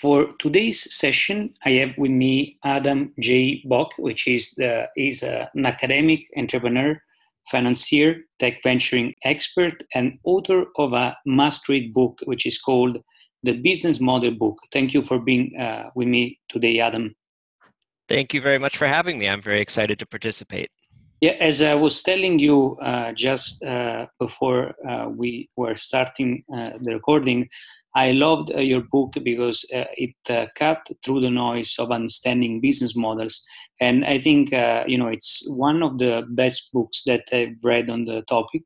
For today's session, I have with me Adam J. Bock, which is, the, is a, an academic, entrepreneur, financier, tech venturing expert, and author of a must-read book, which is called The Business Model Book. Thank you for being uh, with me today, Adam. Thank you very much for having me. I'm very excited to participate. Yeah, as I was telling you uh, just uh, before uh, we were starting uh, the recording, I loved uh, your book because uh, it uh, cut through the noise of understanding business models, and I think uh, you know it's one of the best books that I've read on the topic.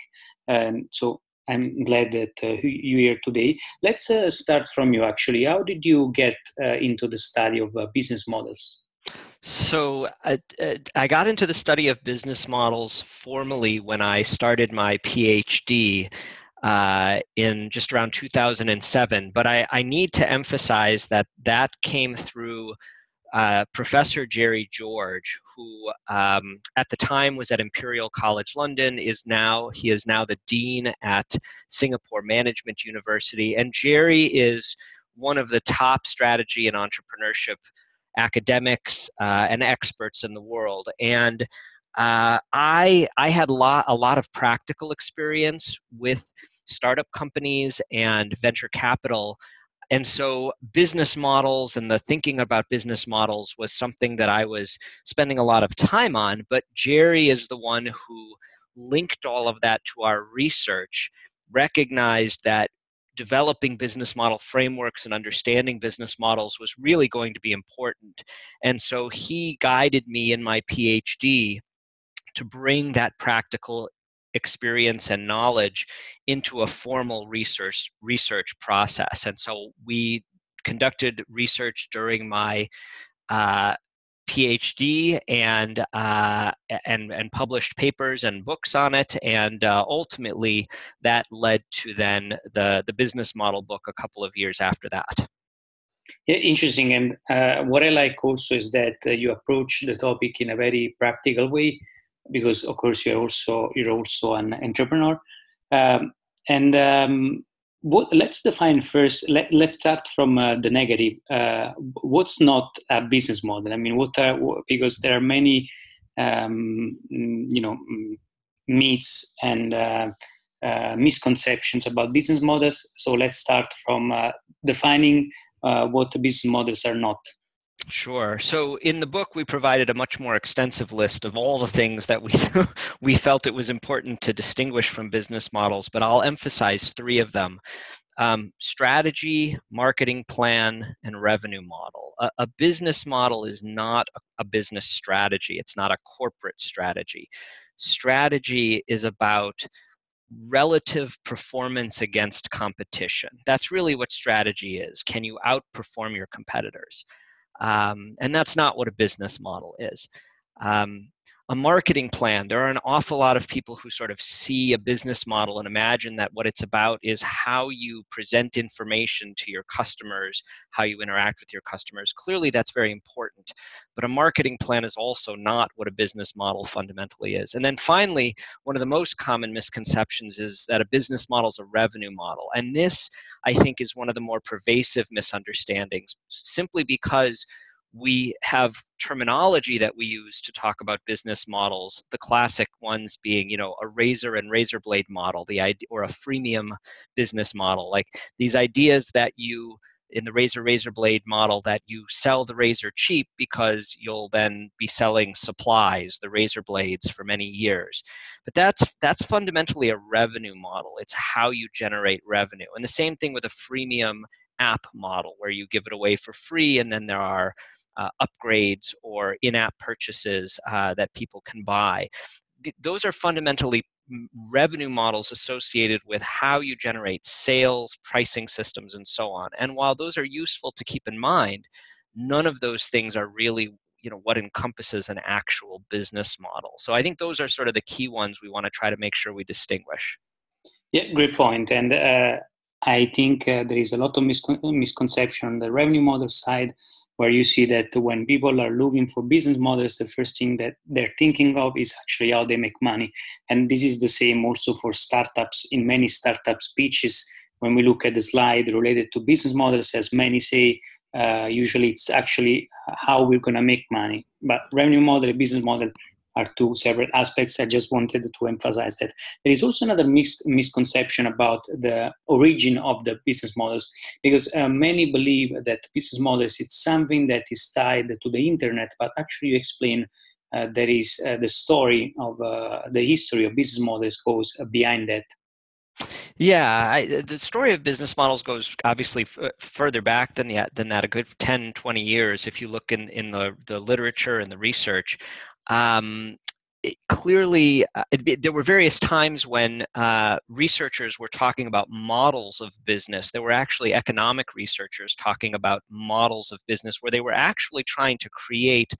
And so I'm glad that uh, you're here today. Let's start from you. Actually, how did you get into the study of business models? So I, I got into the study of business models formally when I started my PhD uh, in just around 2007. But I, I, need to emphasize that that came through uh, Professor Gerry George, who um, at the time was at Imperial College London, is now he is now the dean at Singapore Management University, and Jerry is one of the top strategy and entrepreneurship academics uh, and experts in the world. And uh, I I had lot a lot of practical experience with startup companies and venture capital. And so, business models and the thinking about business models was something that I was spending a lot of time on. But Gerry is the one who linked all of that to our research, recognized that developing business model frameworks and understanding business models was really going to be important. And so he guided me in my PhD to bring that practical experience and knowledge into a formal research research process. And so we conducted research during my uh, PhD and uh, and and published papers and books on it, and uh, ultimately that led to then the the business model book a couple of years after that. Yeah, interesting. And uh, what I like also is that uh, you approach the topic in a very practical way, because of course you're also you're also an entrepreneur, um, and um, what, let's define first. Let, let's start from uh, the negative. Uh, what's not a business model? I mean, what are because there are many, um, you know, myths and uh, uh, misconceptions about business models. So let's start from uh, defining uh, what business models are not. Sure. So in the book, we provided a much more extensive list of all the things that we we felt it was important to distinguish from business models, but I'll emphasize three of them: um, strategy, marketing plan, and revenue model. A, a business model is not a, a business strategy. It's not a corporate strategy. Strategy is about relative performance against competition. That's really what strategy is. Can you outperform your competitors? Um, and that's not what a business model is. Um, a marketing plan. There are an awful lot of people who sort of see a business model and imagine that what it's about is how you present information to your customers, how you interact with your customers. Clearly, that's very important. But a marketing plan is also not what a business model fundamentally is. And then finally, one of the most common misconceptions is that a business model is a revenue model. And this, I think, is one of the more pervasive misunderstandings simply because we have terminology that we use to talk about business models the classic ones being you know a razor and razor blade model the idea or a freemium business model. Like these ideas that you in the razor razor blade model that you sell the razor cheap because you'll then be selling supplies the razor blades for many years. But that's that's fundamentally a revenue model. It's how you generate revenue. And the same thing with a freemium app model where you give it away for free and then there are uh, upgrades or in-app purchases uh, that people can buy. those are fundamentally revenue models associated with how you generate sales, pricing systems, and so on. And while those are useful to keep in mind, none of those things are really you know what encompasses an actual business model so i think those are sort of the key ones we want to try to make sure we distinguish yeah great point. and uh, i think uh, there is a lot of misconception on the revenue model side where you see that when people are looking for business models, the first thing that they're thinking of is actually how they make money. And this is the same also for startups. In many startup speeches, when we look at the slide related to business models, as many say, uh, usually it's actually how we're going to make money. But revenue model business model are two separate aspects. I just wanted to emphasize that. There is also another mis- misconception about the origin of the business models, because uh, many believe that business models it's something that is tied to the internet, but actually you explain uh, there is uh, the story of uh, the history of business models goes behind that. Yeah, I, the story of business models goes obviously f- further back than that, than that, a good 10, 20 years. If you look in, in the, the literature and the research, um, clearly uh, it, there were various times when uh, researchers were talking about models of business. There were actually economic researchers talking about models of business where they were actually trying to create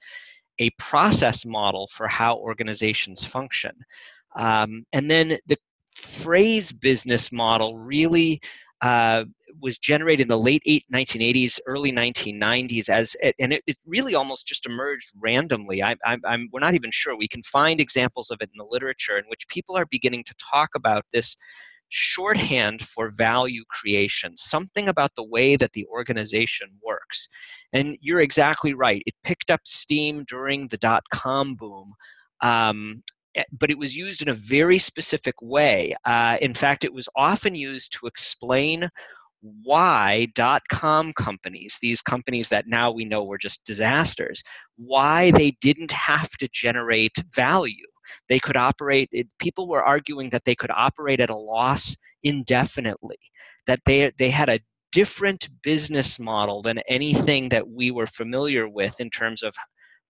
a process model for how organizations function. Um, and then the phrase business model really uh, was generated in the late 1980s, early 1990s, as and it, it really almost just emerged randomly. I, I, I'm, we're not even sure. We can find examples of it in the literature in which people are beginning to talk about this shorthand for value creation, something about the way that the organization works. And you're exactly right. It picked up steam during the dot com boom. Um, Eh, but it was used in a very specific way. Uh, in fact, it was often used to explain why dot com companies, these companies that now we know were just disasters, why they didn't have to generate value. They could operate, it, people were arguing that they could operate at a loss indefinitely, that they, they had a different business model than anything that we were familiar with in terms of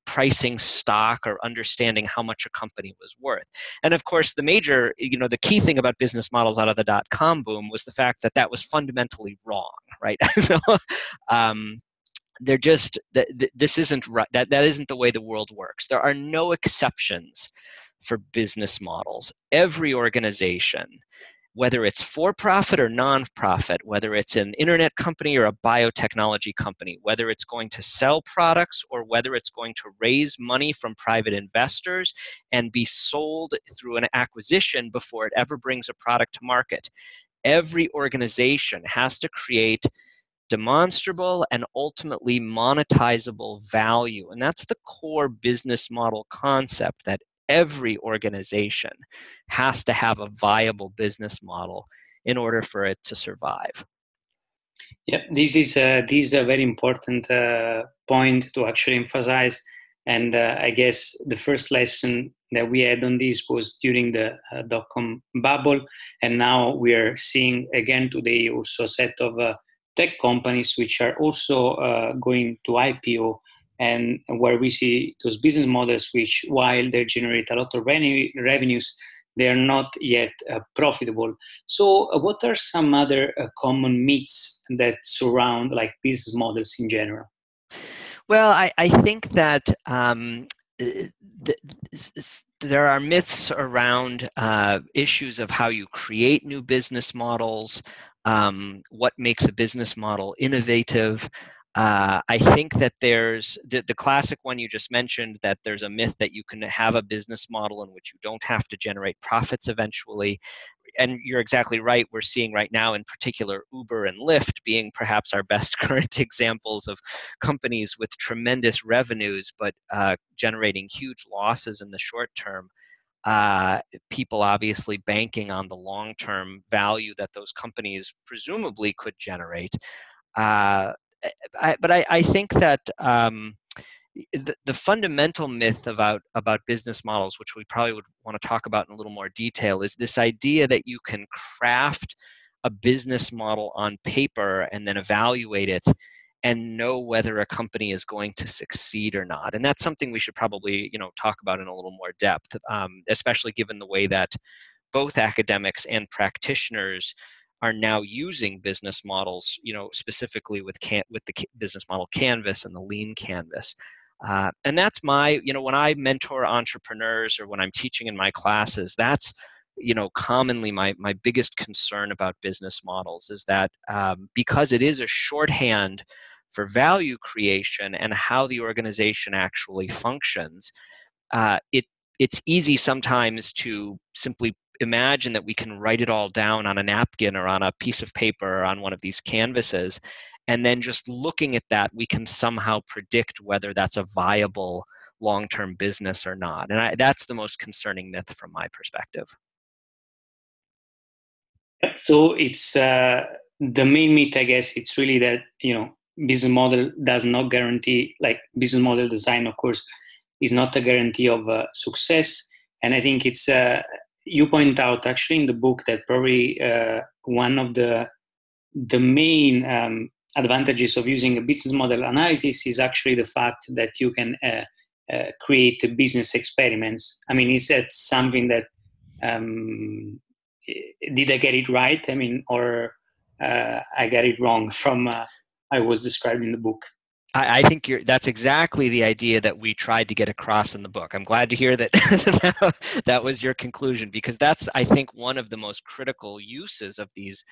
pricing stock or understanding how much a company was worth. And of course, the major, you know, the key thing about business models out of the dot com boom was the fact that that was fundamentally wrong, right? so, um, they're just that this isn't right. That that isn't the way the world works. There are no exceptions for business models. Every organization whether it's for profit or non-profit, whether it's an internet company or a biotechnology company, whether it's going to sell products or whether it's going to raise money from private investors and be sold through an acquisition before it ever brings a product to market. Every organization has to create demonstrable and ultimately monetizable value. And that's the core business model concept that every organization has to have a viable business model in order for it to survive. Yeah, this is uh, this is a very important uh, point to actually emphasize. And uh, I guess the first lesson that we had on this was during the uh, dot com bubble, and now we are seeing again today also a set of uh, tech companies which are also going to IPO and where we see those business models which while they generate a lot of revenues they are not yet uh, profitable. So uh, what are some other uh, common myths that surround like business models in general? Well i, I think that um, there are myths around uh, issues of how you create new business models um, what makes a business model innovative uh, I think that there's the, the classic one you just mentioned that there's a myth that you can have a business model in which you don't have to generate profits eventually. And you're exactly right. We're seeing right now, in particular, Uber and Lyft being perhaps our best current examples of companies with tremendous revenues but uh, generating huge losses in the short term. Uh, people obviously banking on the long term value that those companies presumably could generate. Uh, I, but I, I think that um, the, the fundamental myth about about business models, which we probably would want to talk about in a little more detail, is this idea that you can craft a business model on paper and then evaluate it and know whether a company is going to succeed or not. And that's something we should probably you know talk about in a little more depth, um, especially given the way that both academics and practitioners are now using business models, you know, specifically with can with the business model canvas and the lean canvas. Uh, and that's my, you know, when I mentor entrepreneurs or when I'm teaching in my classes, that's, you know, commonly my my biggest concern about business models is that um, because it is a shorthand for value creation and how the organization actually functions, uh, it it's easy sometimes to simply imagine that we can write it all down on a napkin or on a piece of paper or on one of these canvases and then just looking at that we can somehow predict whether that's a viable long-term business or not. And I, that's the most concerning myth from my perspective. So it's uh, the main myth i guess it's really that you know business model does not guarantee like business model design of course is not a guarantee of uh, success. And i think it's uh, you point out actually in the book that probably uh, one of the the main um, advantages of using a business model analysis is actually the fact that you can uh, uh, create business experiments. I mean, is that something that um, did I get it right? I mean, or uh, I got it wrong from uh, I was described in the book. I, I think that's exactly the idea that we tried to get across in the book. I'm glad to hear that that was your conclusion because that's, I think, one of the most critical uses of these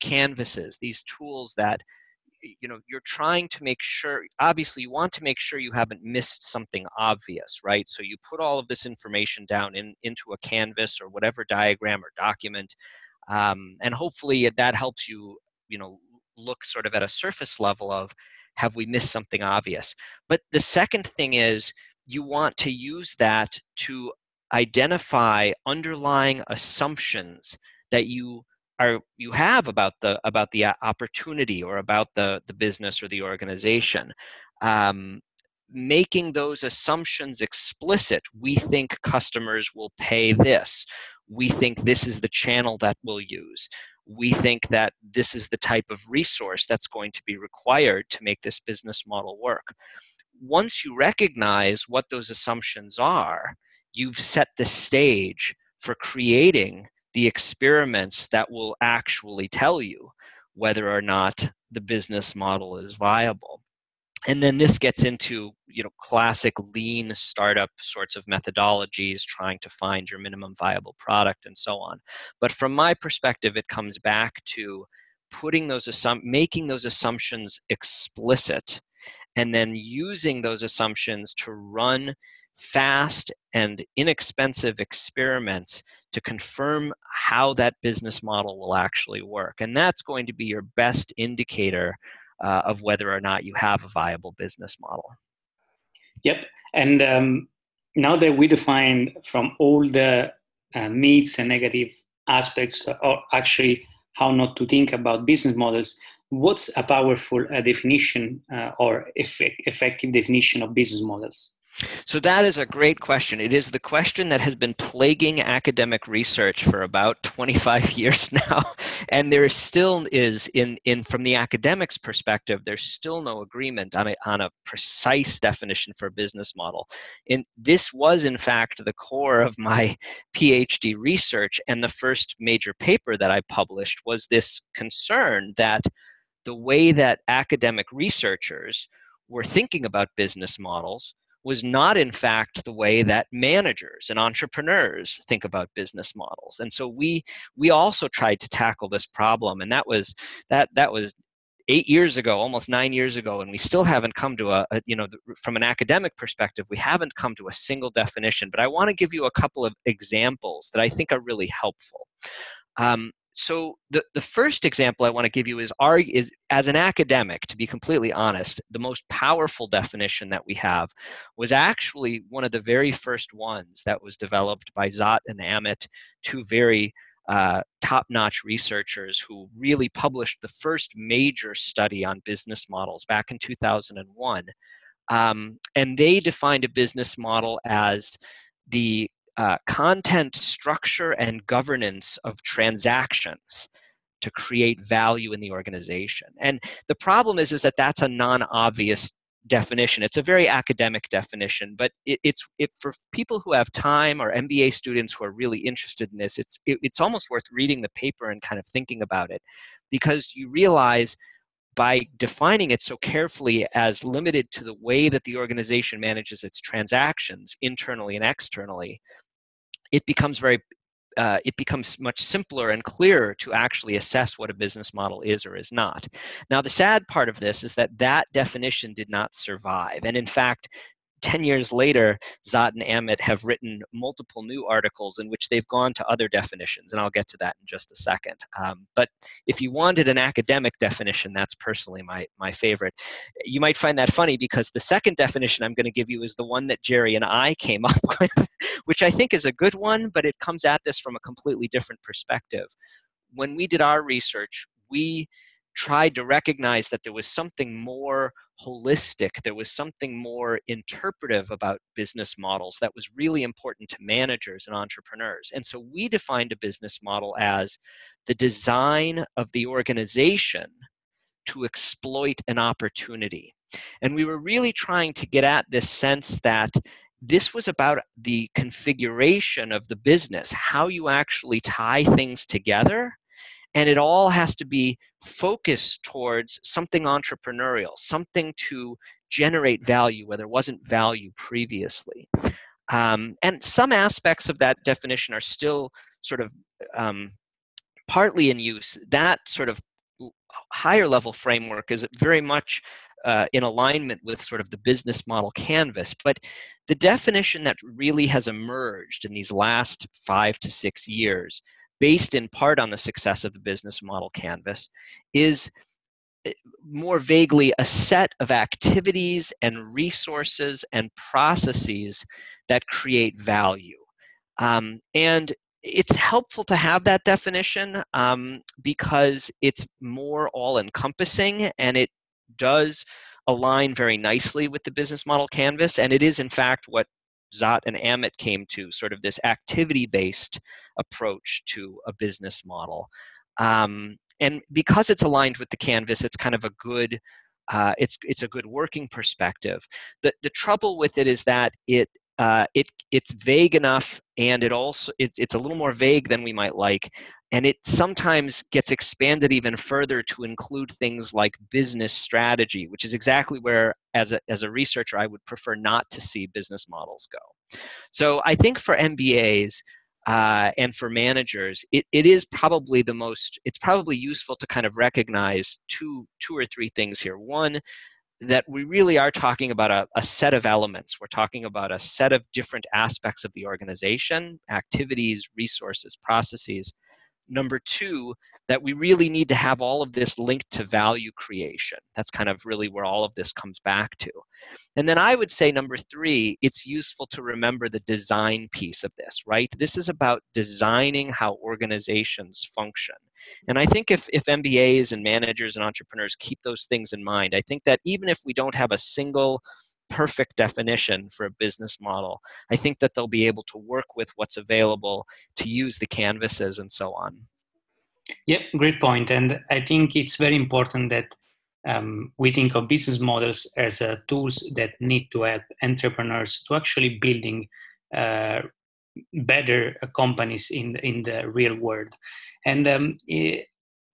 canvases, these tools that you know you're trying to make sure obviously you want to make sure you haven't missed something obvious right so you put all of this information down in into a canvas or whatever diagram or document um, and hopefully that helps you you know look sort of at a surface level of have we missed something obvious? But the second thing is you want to use that to identify underlying assumptions that you are you have about the about the opportunity or about the the business or the organization. Um, making those assumptions explicit. We think customers will pay this. We think this is the channel that we'll use we think that this is the type of resource that's going to be required to make this business model work. Once you recognize what those assumptions are, you've set the stage for creating the experiments that will actually tell you whether or not the business model is viable and then this gets into you know classic lean startup sorts of methodologies trying to find your minimum viable product and so on. But from my perspective it comes back to putting those assum- making those assumptions explicit and then using those assumptions to run fast and inexpensive experiments to confirm how that business model will actually work. And that's going to be your best indicator uh, of whether or not you have a viable business model. Yep. And um, now that we define from all the uh, myths and negative aspects, or actually how not to think about business models, what's a powerful uh, definition uh, or effect- effective definition of business models? So that is a great question. It is the question that has been plaguing academic research for about 25 years now. And there still is in, in from the academics perspective, there's still no agreement on a, on a precise definition for a business model. And this was in fact the core of my PhD research and the first major paper that I published was this concern that the way that academic researchers were thinking about business models was not in fact the way that managers and entrepreneurs think about business models. And so we we also tried to tackle this problem and that was that that was eight years ago almost nine years ago and we still haven't come to a, a you know from an academic perspective we haven't come to a single definition but i want to give you a couple of examples that i think are really helpful. Um, so the, the first example I want to give you is, is as an academic, to be completely honest, the most powerful definition that we have was actually one of the very first ones that was developed by Zott and Amit, two very uh, top-notch researchers who really published the first major study on business models back in 2001. Um, and they defined a business model as the uh, content structure and governance of transactions to create value in the organization. And the problem is, is that that's a non-obvious definition. It's a very academic definition, but it, it's it, for people who have time or MBA students who are really interested in this. It's it, it's almost worth reading the paper and kind of thinking about it, because you realize by defining it so carefully as limited to the way that the organization manages its transactions internally and externally, it becomes very uh, it becomes much simpler and clearer to actually assess what a business model is or is not. Now, the sad part of this is that that definition did not survive. And in fact, 10 years later, Zott and Amit have written multiple new articles in which they've gone to other definitions, and I'll get to that in just a second. Um, but if you wanted an academic definition, that's personally my, my favorite. You might find that funny because the second definition I'm going to give you is the one that Gerry and I came up with, which I think is a good one, but it comes at this from a completely different perspective. When we did our research, we tried to recognize that there was something more holistic, there was something more interpretive about business models that was really important to managers and entrepreneurs. And so we defined a business model as the design of the organization to exploit an opportunity. And we were really trying to get at this sense that this was about the configuration of the business, how you actually tie things together and it all has to be focused towards something entrepreneurial, something to generate value where there wasn't value previously. Um, and some aspects of that definition are still sort of um, partly in use. That sort of higher level framework is very much uh, in alignment with sort of the business model canvas. But the definition that really has emerged in these last five to six years based in part on the success of the business model canvas, is eh, more vaguely a set of activities and resources and processes that create value. Um, and it's helpful to have that definition um, because it's more all encompassing and it does align very nicely with the business model canvas. And it is, in fact, what Zott and Amit came to, sort of this activity based approach to a business model. Um, and because it's aligned with the canvas, it's kind of a good. Uh, it's it's a good working perspective. The the trouble with it is that it uh, it it's vague enough, and it also it's it's a little more vague than we might like, and it sometimes gets expanded even further to include things like business strategy, which is exactly where, as a as a researcher, I would prefer not to see business models go. So I think for MBAs. Uh, and for managers, it, it is probably the most, it's probably useful to kind of recognize two, two or three things here. One, that we really are talking about a, a, set of elements. We're talking about a set of different aspects of the organization, activities, resources, processes. Number two, that we really need to have all of this linked to value creation. That's kind of really where all of this comes back to. And then I would say, number three, it's useful to remember the design piece of this, right? This is about designing how organizations function. And I think if, if MBAs and managers and entrepreneurs keep those things in mind, I think that even if we don't have a single perfect definition for a business model, I think that they'll be able to work with what's available to use the canvases and so on. Yep, great point. And I think it's very important that um, we think of business models as uh, tools that need to help entrepreneurs to actually building uh, better companies in in the real world. And um,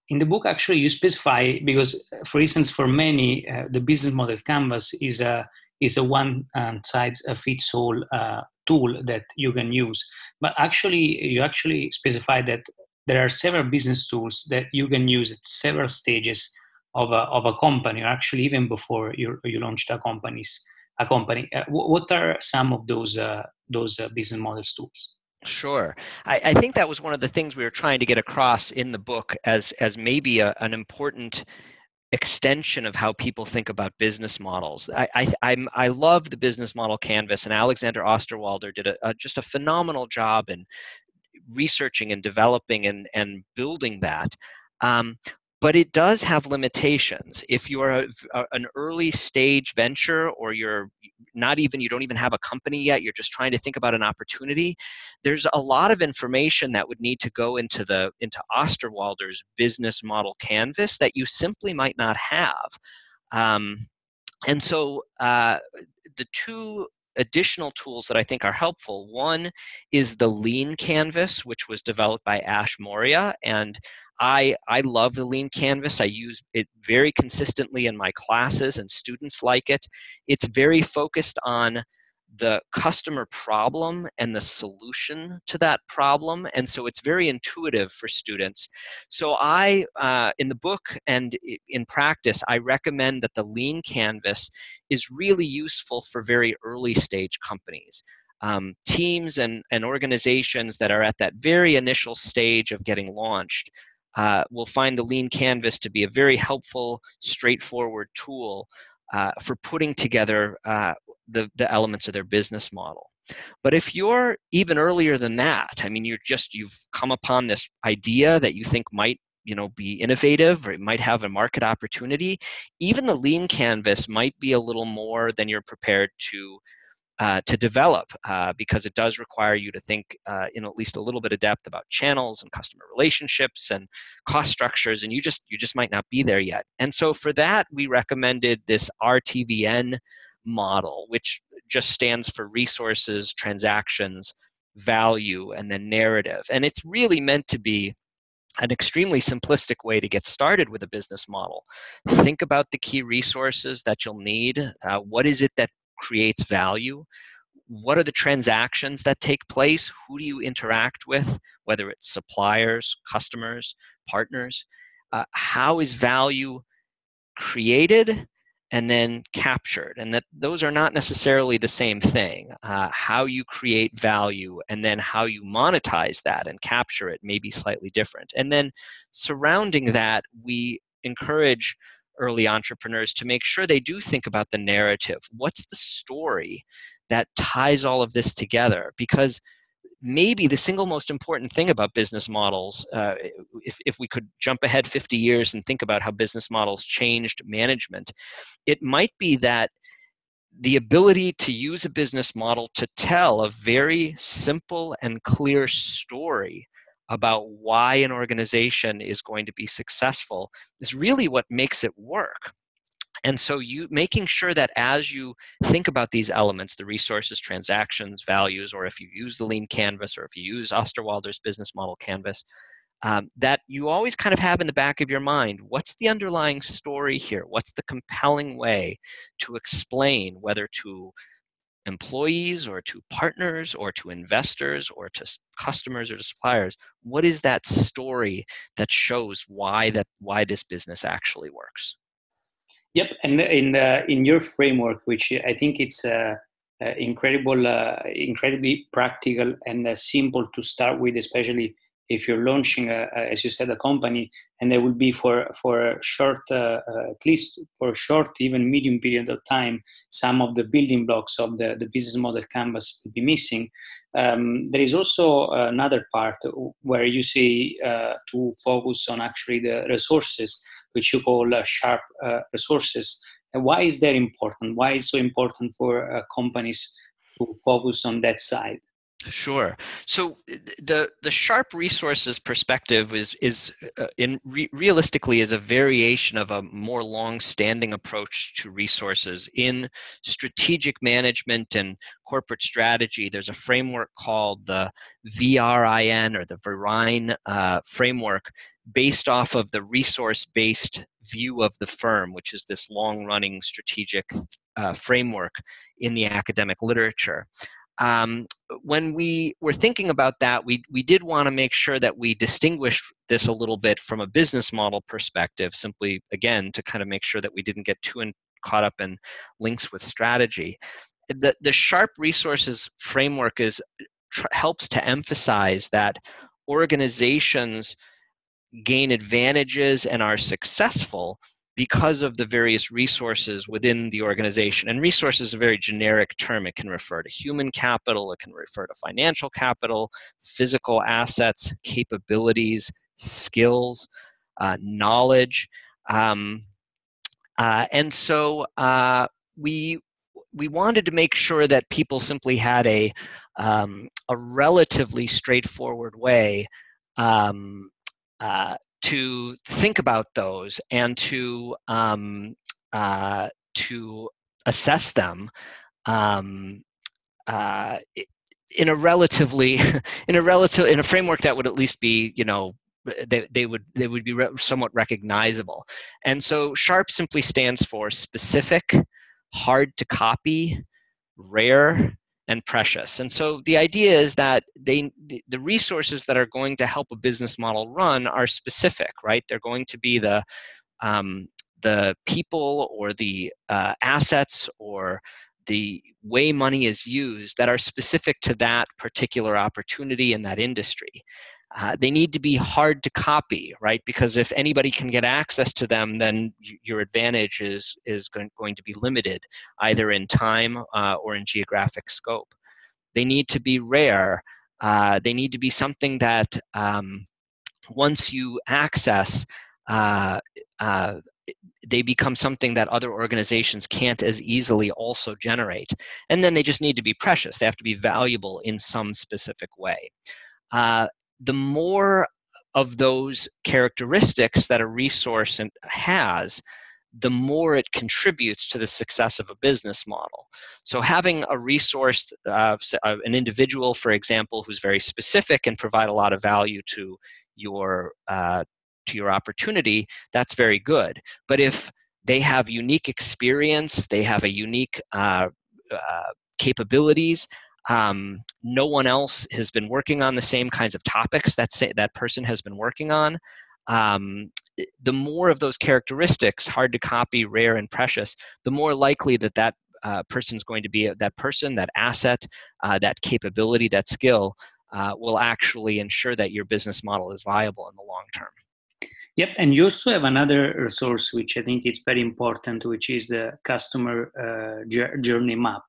in the book, actually, you specify because, for instance, for many, uh, the business model canvas is a is a one size fits all uh, tool that you can use. But actually, you actually specify that there are several business tools that you can use at several stages of a, of a company, or actually even before you, you launched a company's a company. Uh, what are some of those uh, those uh, business models tools? Sure, I, I, think that was one of the things we were trying to get across in the book as as maybe a, an important extension of how people think about business models. I, I, I'm, I love the business model canvas, and Alexander Osterwalder did a, a, just a phenomenal job in researching and developing and, and building that. Um, but it does have limitations. If you're a, a, an early stage venture or you're not even, you don't even have a company yet, you're just trying to think about an opportunity, there's a lot of information that would need to go into the into Osterwalder's business model canvas that you simply might not have. Um, and so uh, the two additional tools that I think are helpful. One is the Lean Canvas, which was developed by Ash Maurya, and I, I love the lean canvas. I use it very consistently in my classes, and students like it. It's very focused on the customer problem and the solution to that problem. And so it's very intuitive for students. So I, uh, in the book and in practice, I recommend that the lean canvas is really useful for very early stage companies. Um, teams and, and organizations that are at that very initial stage of getting launched uh, will find the lean canvas to be a very helpful, straightforward tool uh, for putting together uh, the, the elements of their business model. But if you're even earlier than that, I mean, you're just, you've come upon this idea that you think might you know be innovative or it might have a market opportunity even the lean canvas might be a little more than you're prepared to uh, to develop uh, because it does require you to think uh, in at least a little bit of depth about channels and customer relationships and cost structures and you just you just might not be there yet and so for that we recommended this rtvn model which just stands for resources transactions value and then narrative and it's really meant to be an extremely simplistic way to get started with a business model. Think about the key resources that you'll need. Uh, what is it that creates value what are the transactions that take place? Who do you interact with? Whether it's suppliers customers partners uh, how is value created and then captured? And that those are not necessarily the same thing. Uh, how you create value and then how you monetize that and capture it may be slightly different. And then surrounding that we encourage early entrepreneurs to make sure they do think about the narrative. What's the story that ties all of this together? Because maybe the single most important thing about business models, uh, if, if we could jump ahead 50 years and think about how business models changed management, it might be that the ability to use a business model to tell a very simple and clear story about why an organization is going to be successful is really what makes it work. And so you making sure that as you think about these elements the resources transactions values or if you use the lean canvas or if you use osterwalder's business model canvas um, that you always kind of have in the back of your mind what's the underlying story here? What's the compelling way to explain whether to employees or to partners or to investors or to customers or to suppliers what is that story that shows why that why this business actually works? Yep and in uh, in your framework which i think it's uh, uh, incredible uh, incredibly practical and uh, simple to start with especially if you're launching, a, a, as you said, a company, and there will be for for a short, uh, uh, at least for a short, even medium period of time, some of the building blocks of the, the business model canvas will be missing. Um, there is also another part where you say uh, to focus on actually the resources, which you call uh, sharp uh, resources. And why is that important? Why is so important for uh, companies to focus on that side? Sure. So the the sharp resources perspective is is uh, in re- realistically is a variation of a more long-standing approach to resources in strategic management and corporate strategy. There's a framework called the VRIN or the VRINE uh, framework based off of the resource-based view of the firm, which is this long-running strategic uh, framework in the academic literature um, when we were thinking about that, we, we did want to make sure that we distinguished this a little bit from a business model perspective, simply, again, to kind of make sure that we didn't get too in, caught up in links with strategy. The, the sharp resources framework is tr- helps to emphasize that organizations gain advantages and are successful because of the various resources within the organization. And resources is a very generic term. It can refer to human capital, it can refer to financial capital, physical assets, capabilities, skills, uh, knowledge. Um, uh, and so uh, we we wanted to make sure that people simply had a um, a relatively straightforward way um, uh, to think about those and to um, uh, to assess them um, uh, in a relatively in a relative in a framework that would at least be you know they, they would they would be re- somewhat recognizable. And so sharp simply stands for specific hard to copy rare and precious. And so the idea is that they the resources that are going to help a business model run are specific, right? They're going to be the um, the people or the uh, assets or the way money is used that are specific to that particular opportunity in that industry. Uh, they need to be hard to copy, right? Because if anybody can get access to them, then y- your advantage is is going, going to be limited, either in time uh, or in geographic scope. They need to be rare. Uh, they need to be something that um, once you access, uh, uh, they become something that other organizations can't as easily also generate. And then they just need to be precious. They have to be valuable in some specific way. Uh, the more of those characteristics that a resource has, the more it contributes to the success of a business model. So, having a resource, uh, uh, an individual, for example, who's very specific and provide a lot of value to your uh, to your opportunity, that's very good. But if they have unique experience, they have a unique uh, uh, capabilities, um, no one else has been working on the same kinds of topics that say, that person has been working on. Um, the more of those characteristics, hard to copy, rare, and precious, the more likely that that uh, is going to be that person, that asset, uh, that capability, that skill uh, will actually ensure that your business model is viable in the long term. Yep, and you also have another resource which I think is very important, which is the customer uh, journey map.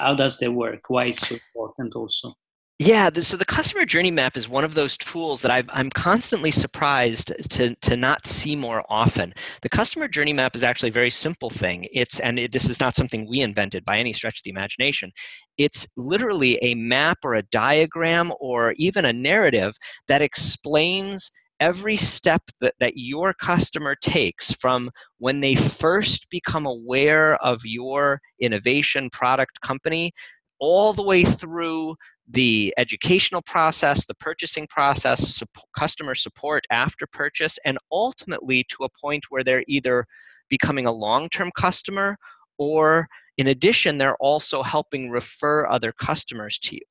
How does that work? Why is so important also? Yeah, the, so the customer journey map is one of those tools that i am constantly surprised to, to not see more often. The customer journey map is actually a very simple thing. It's and it, this is not something we invented by any stretch of the imagination. It's literally a map or a diagram or even a narrative that explains every step that, that your customer takes from when they first become aware of your innovation product company all the way through the educational process, the purchasing process, customer support after purchase, and ultimately to a point where they're either becoming a long term customer or in addition, they're also helping refer other customers to you.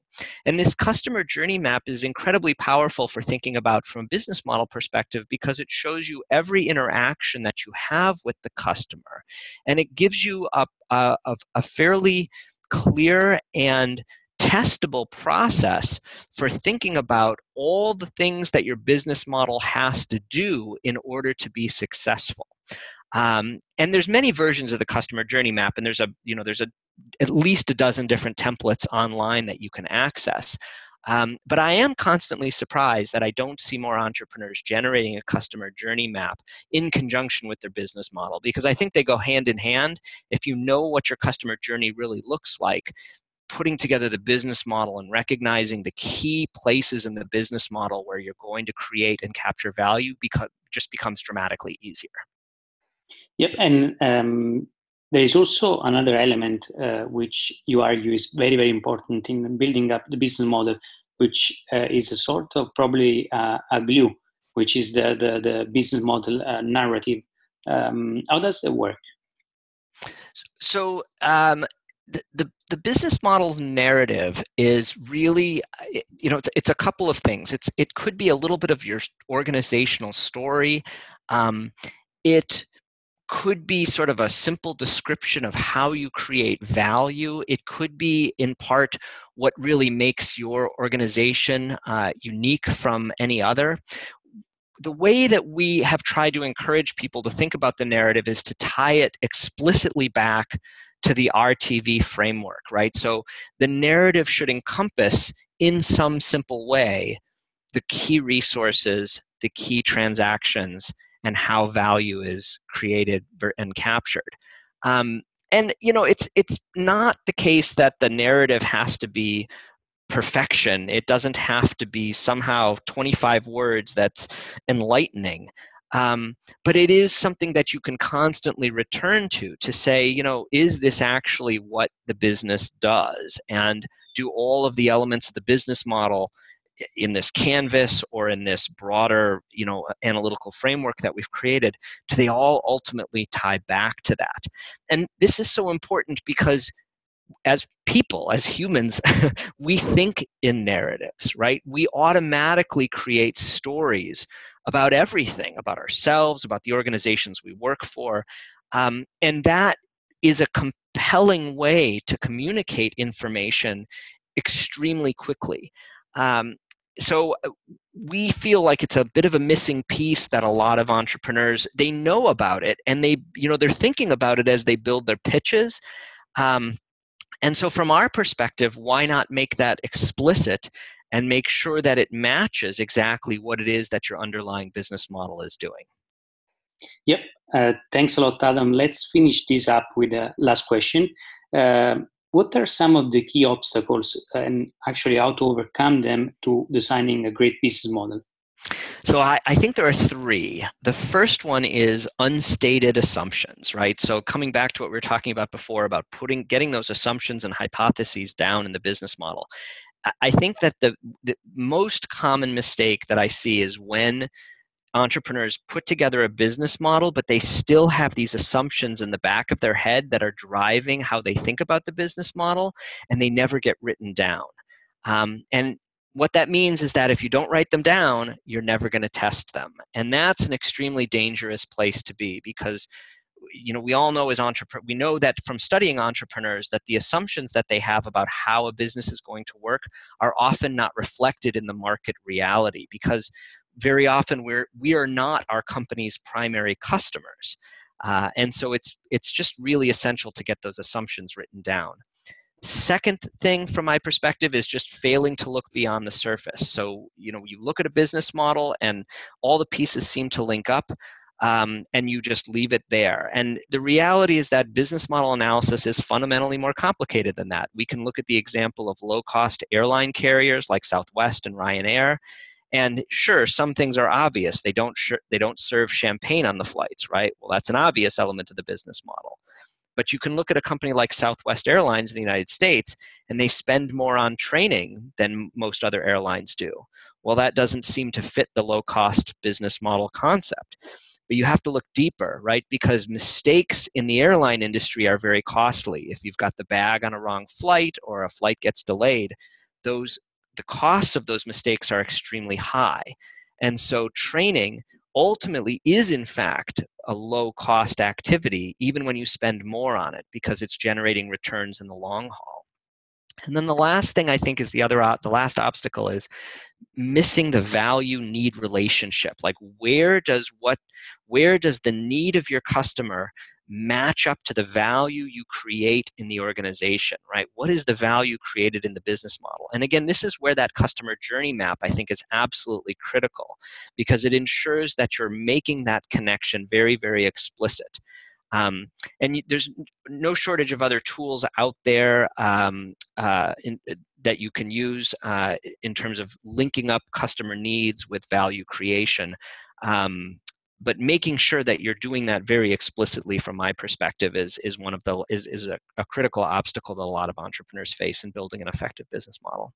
And this customer journey map is incredibly powerful for thinking about from a business model perspective because it shows you every interaction that you have with the customer. And it gives you a, a, a fairly clear and testable process for thinking about all the things that your business model has to do in order to be successful. Um, and there's many versions of the customer journey map, and there's a you know there's a at least a dozen different templates online that you can access. Um, but I am constantly surprised that I don't see more entrepreneurs generating a customer journey map in conjunction with their business model because I think they go hand in hand. If you know what your customer journey really looks like, putting together the business model and recognizing the key places in the business model where you're going to create and capture value because just becomes dramatically easier. Yep, and um, there is also another element uh, which you argue is very, very important in building up the business model, which uh, is a sort of probably uh, a glue, which is the, the, the business model uh, narrative. Um, how does that work? So, um, the, the, the business model's narrative is really you know it's, it's a couple of things it's it could be a little bit of your organizational story um, it could be sort of a simple description of how you create value. It could be, in part, what really makes your organization uh, unique from any other. The way that we have tried to encourage people to think about the narrative is to tie it explicitly back to the RTV framework, right? So the narrative should encompass, in some simple way, the key resources, the key transactions, and how value is created and captured. Um, and you know, it's it's not the case that the narrative has to be perfection. It doesn't have to be somehow 25 words that's enlightening. Um, but it is something that you can constantly return to to say, you know, is this actually what the business does? And do all of the elements of the business model in this canvas or in this broader you know analytical framework that we've created do they all ultimately tie back to that and this is so important because as people, as humans, we think in narratives, right? We automatically create stories about everything, about ourselves, about the organizations we work for. Um, and that is a compelling way to communicate information extremely quickly. Um, so uh, we feel like it's a bit of a missing piece that a lot of entrepreneurs they know about it and they you know they're thinking about it as they build their pitches um, and so from our perspective why not make that explicit and make sure that it matches exactly what it is that your underlying business model is doing? Yep. Uh, thanks a lot adam. Let's finish this up with the last question. Uh, what are some of the key obstacles uh, and actually how to overcome them to designing a great business model? So I, I, think there are three. The first one is unstated assumptions, right? So coming back to what we were talking about before about putting getting those assumptions and hypotheses down in the business model. I think that the, the most common mistake that I see is when entrepreneurs put together a business model, but they still have these assumptions in the back of their head that are driving how they think about the business model, and they never get written down. Um, and what that means is that if you don't write them down, you're never going to test them. And that's an extremely dangerous place to be because you know we all know as entrepreneurs we know that from studying entrepreneurs that the assumptions that they have about how a business is going to work are often not reflected in the market reality because very often we're we are not our company's primary customers uh, and so it's it's just really essential to get those assumptions written down second thing from my perspective is just failing to look beyond the surface so you know you look at a business model and all the pieces seem to link up um, and you just leave it there. And the reality is that business model analysis is fundamentally more complicated than that. We can look at the example of low cost airline carriers like Southwest and Ryanair and sure, some things are obvious. They don't sh- they don't serve champagne on the flights, right? Well, that's an obvious element of the business model. But you can look at a company like Southwest Airlines in the United States, and they spend more on training than most other airlines do. Well, that doesn't seem to fit the low cost business model concept. But you have to look deeper, right? Because mistakes in the airline industry are very costly. If you've got the bag on a wrong flight or a flight gets delayed, those the costs of those mistakes are extremely high. And so training ultimately is in fact a low cost activity even when you spend more on it because it's generating returns in the long haul. And then the last thing I think is the other the last obstacle is missing the value need relationship. Like where does what where does the need of your customer match up to the value you create in the organization, right? What is the value created in the business model? And again, this is where that customer journey map I think is absolutely critical because it ensures that you're making that connection very, very explicit. Um, and there's no shortage of other tools out there um, uh, in, uh, that you can use uh, in terms of linking up customer needs with value creation. Um, but making sure that you're doing that very explicitly from my perspective is is one of the is, is a, a critical obstacle that a lot of entrepreneurs face in building an effective business model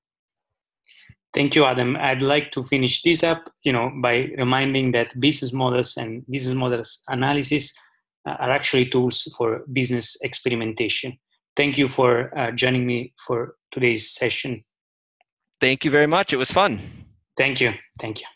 Thank you, Adam. I'd like to finish this up, you know, by reminding that business models and business models analysis uh, are actually tools for business experimentation. Thank you for uh, joining me for today's session. Thank you very much. It was fun. Thank you. Thank you.